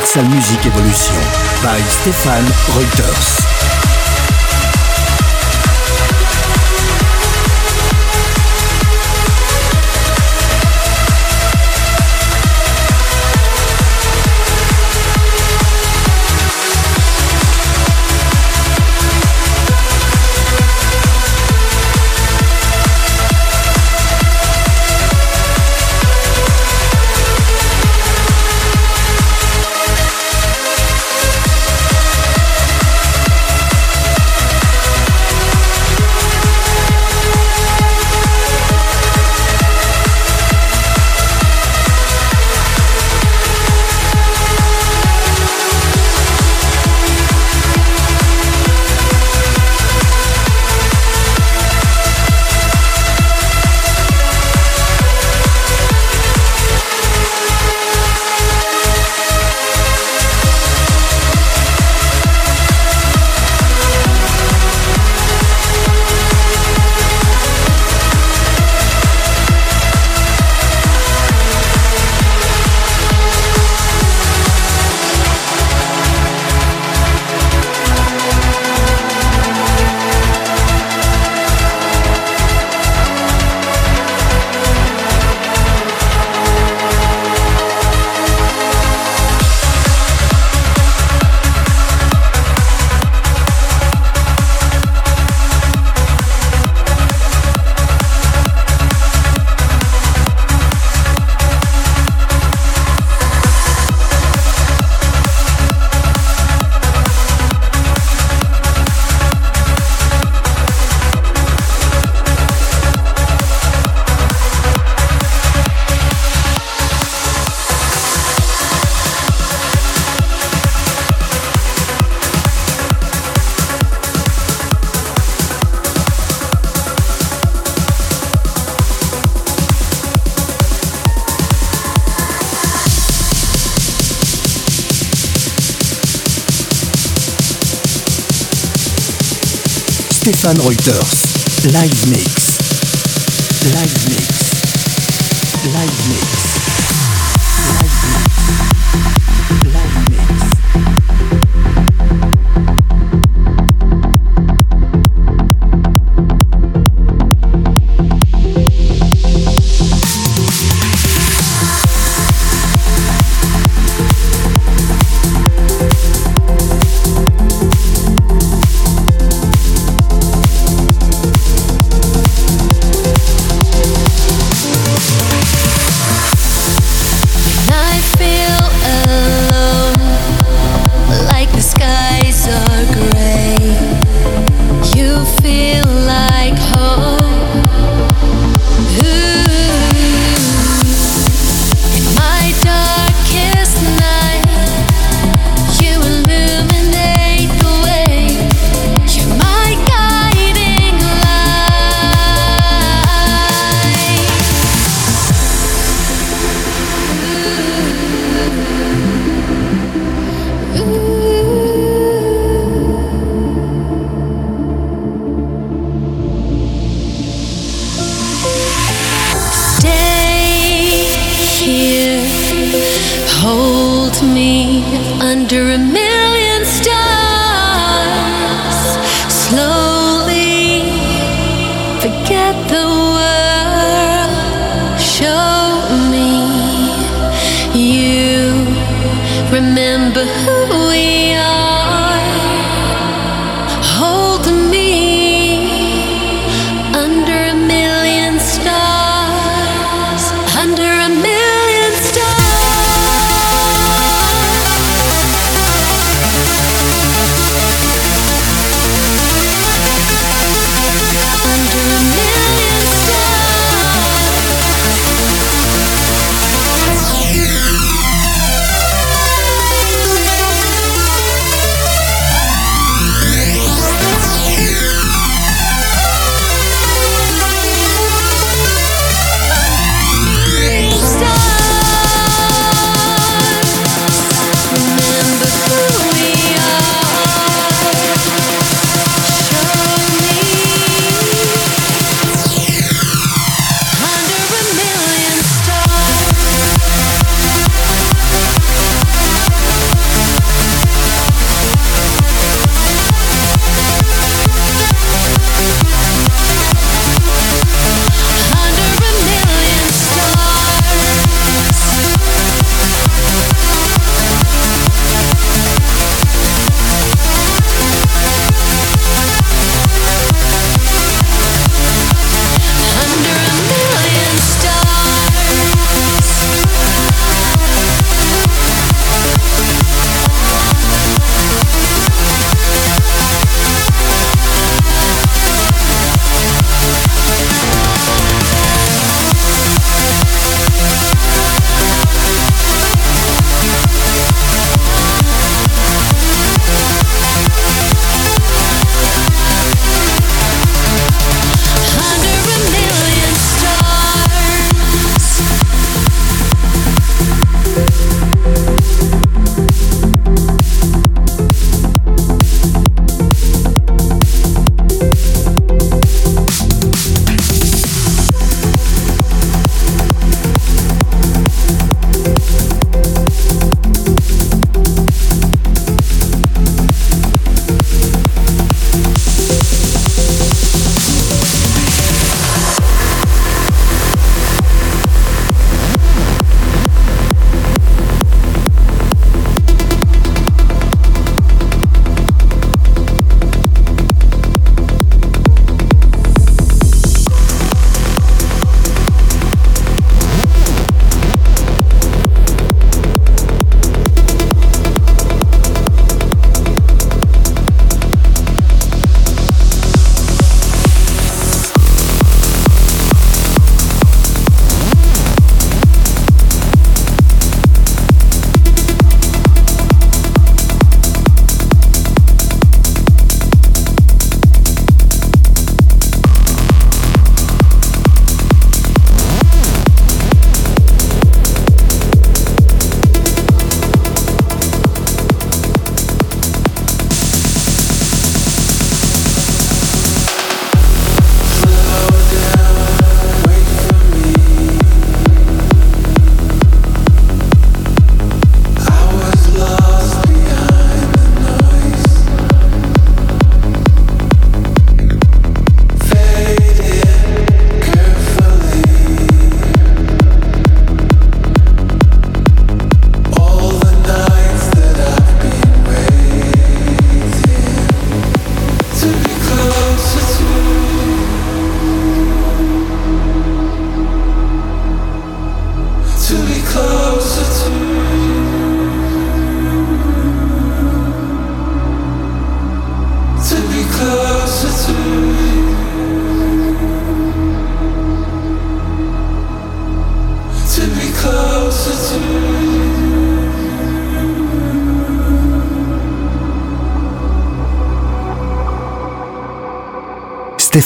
Universal Music Evolution by Stéphane Reuters. Stéphane Reuters. Live Mix. Live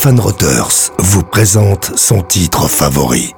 Stéphane Roters vous présente son titre favori.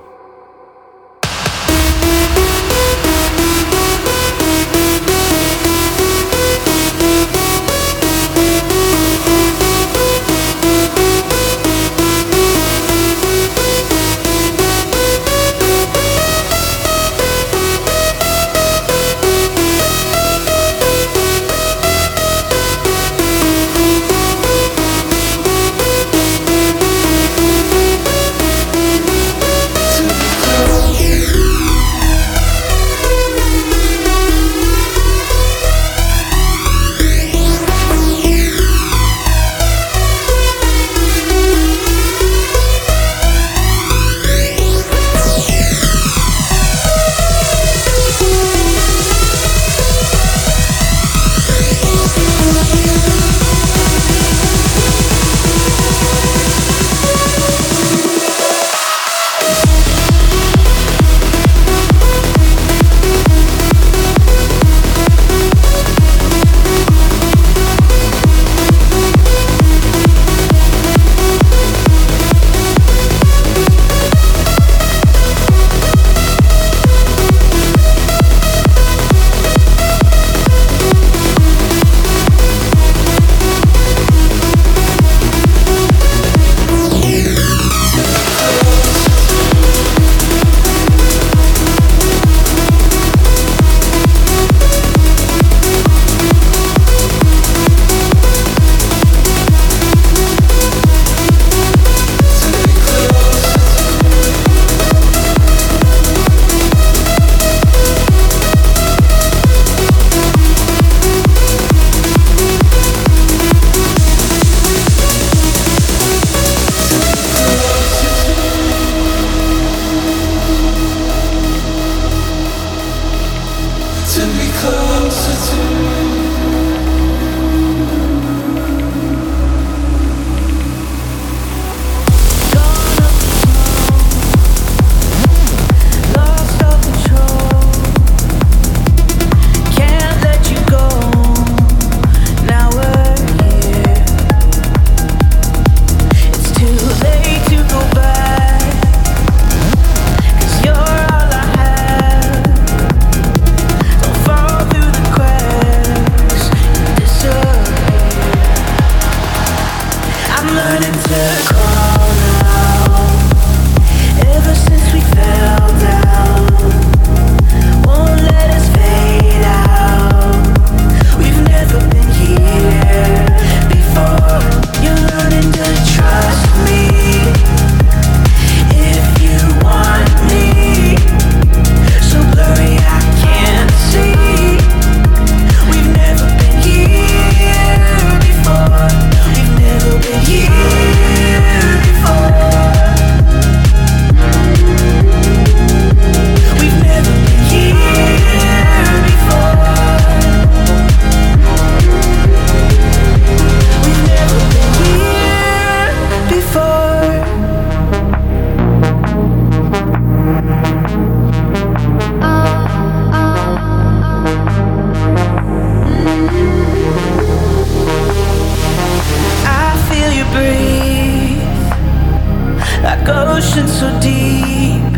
ocean so deep.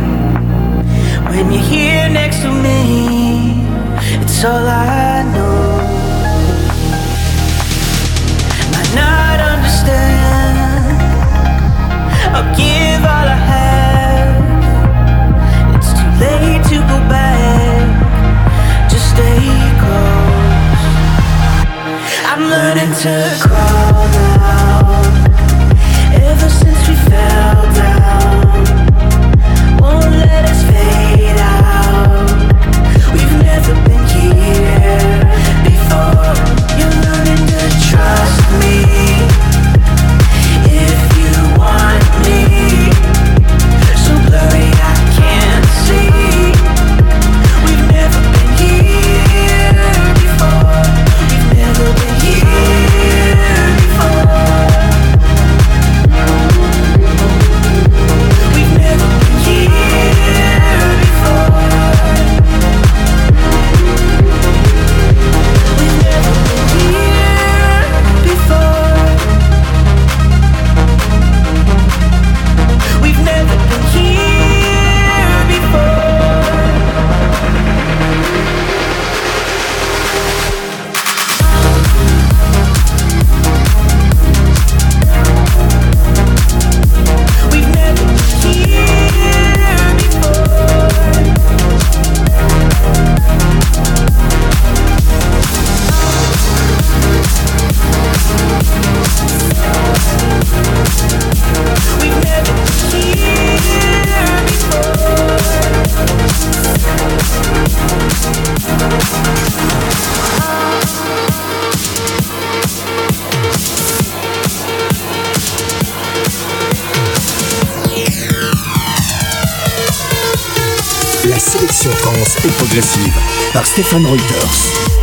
When you're here next to me, it's all I know. Might not understand. I'll give all I have. It's too late to go back. Just stay close. I'm learning to crawl now. Par Stéphane Reuters.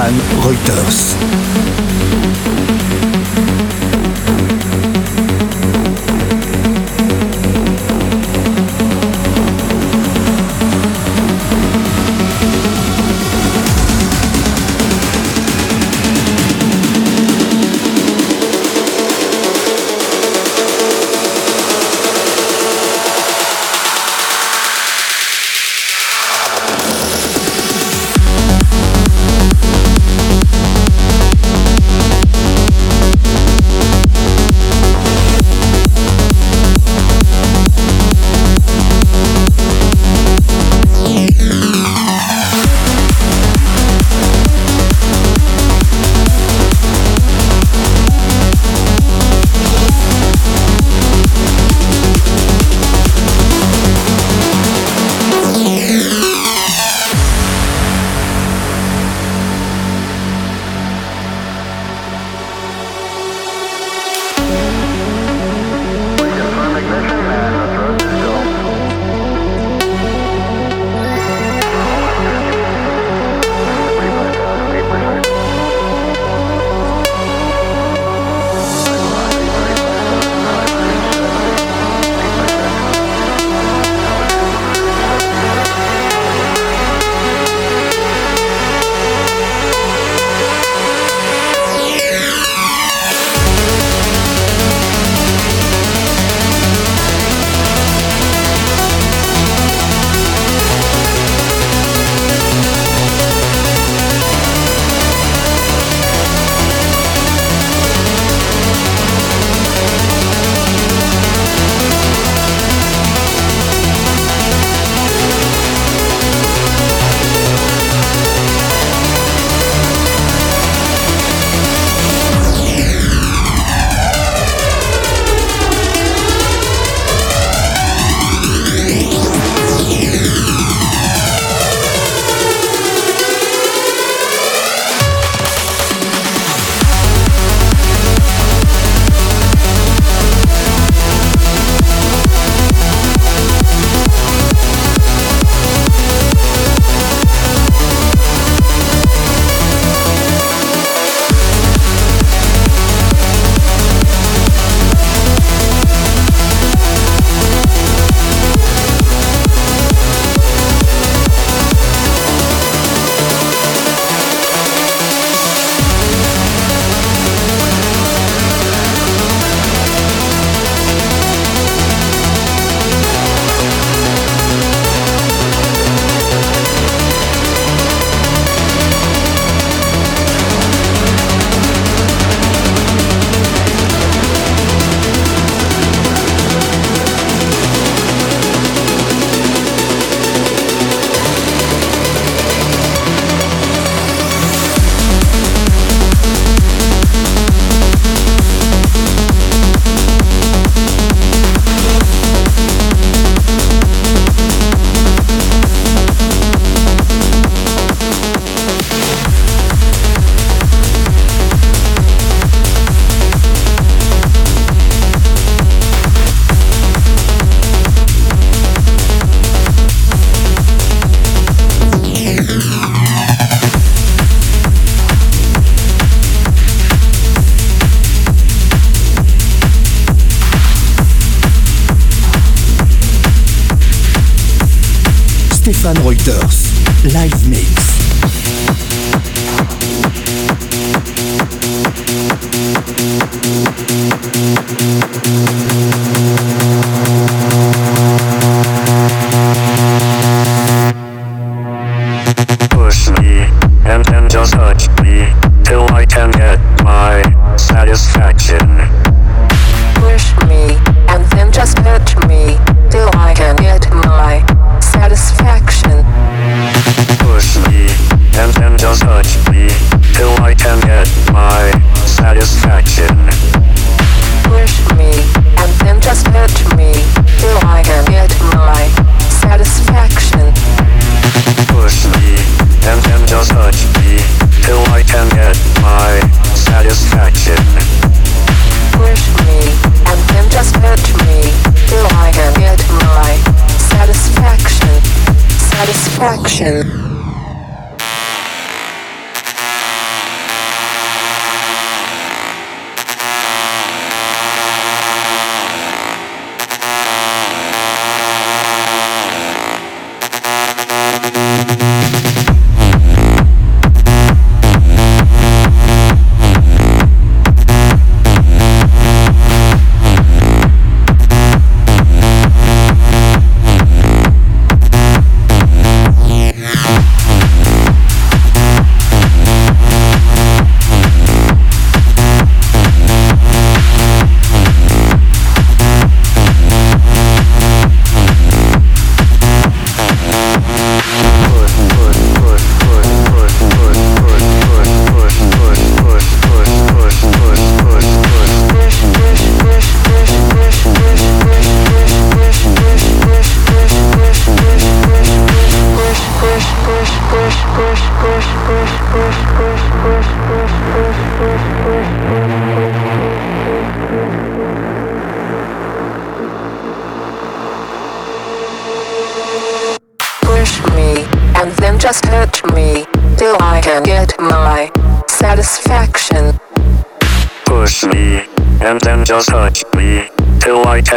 Stéphane Reuters.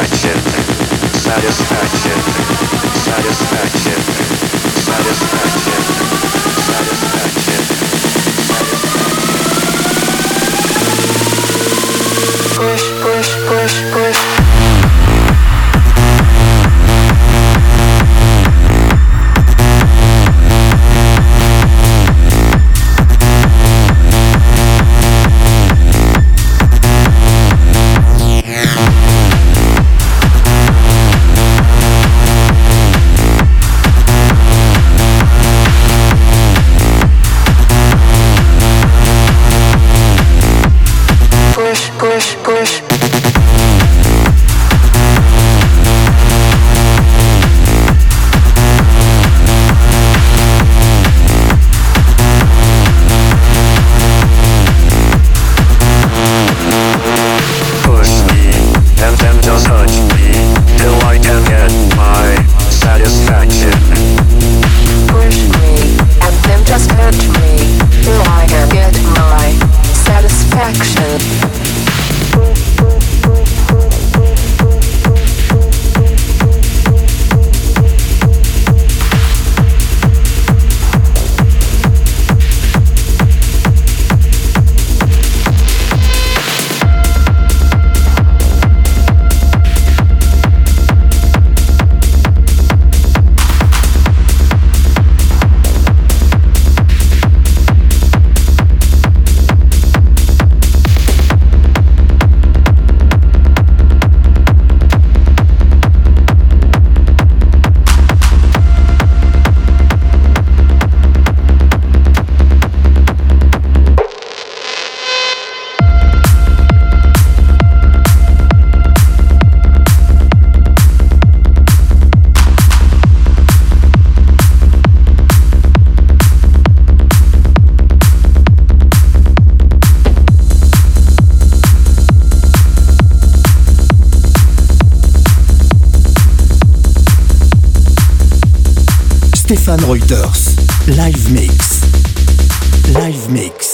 satisfaction, satisfaction, satisfaction, satisfaction, satisfaction, satisfaction. Push, push, push, push. Reuters. Live Mix. Live Mix.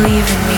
Universal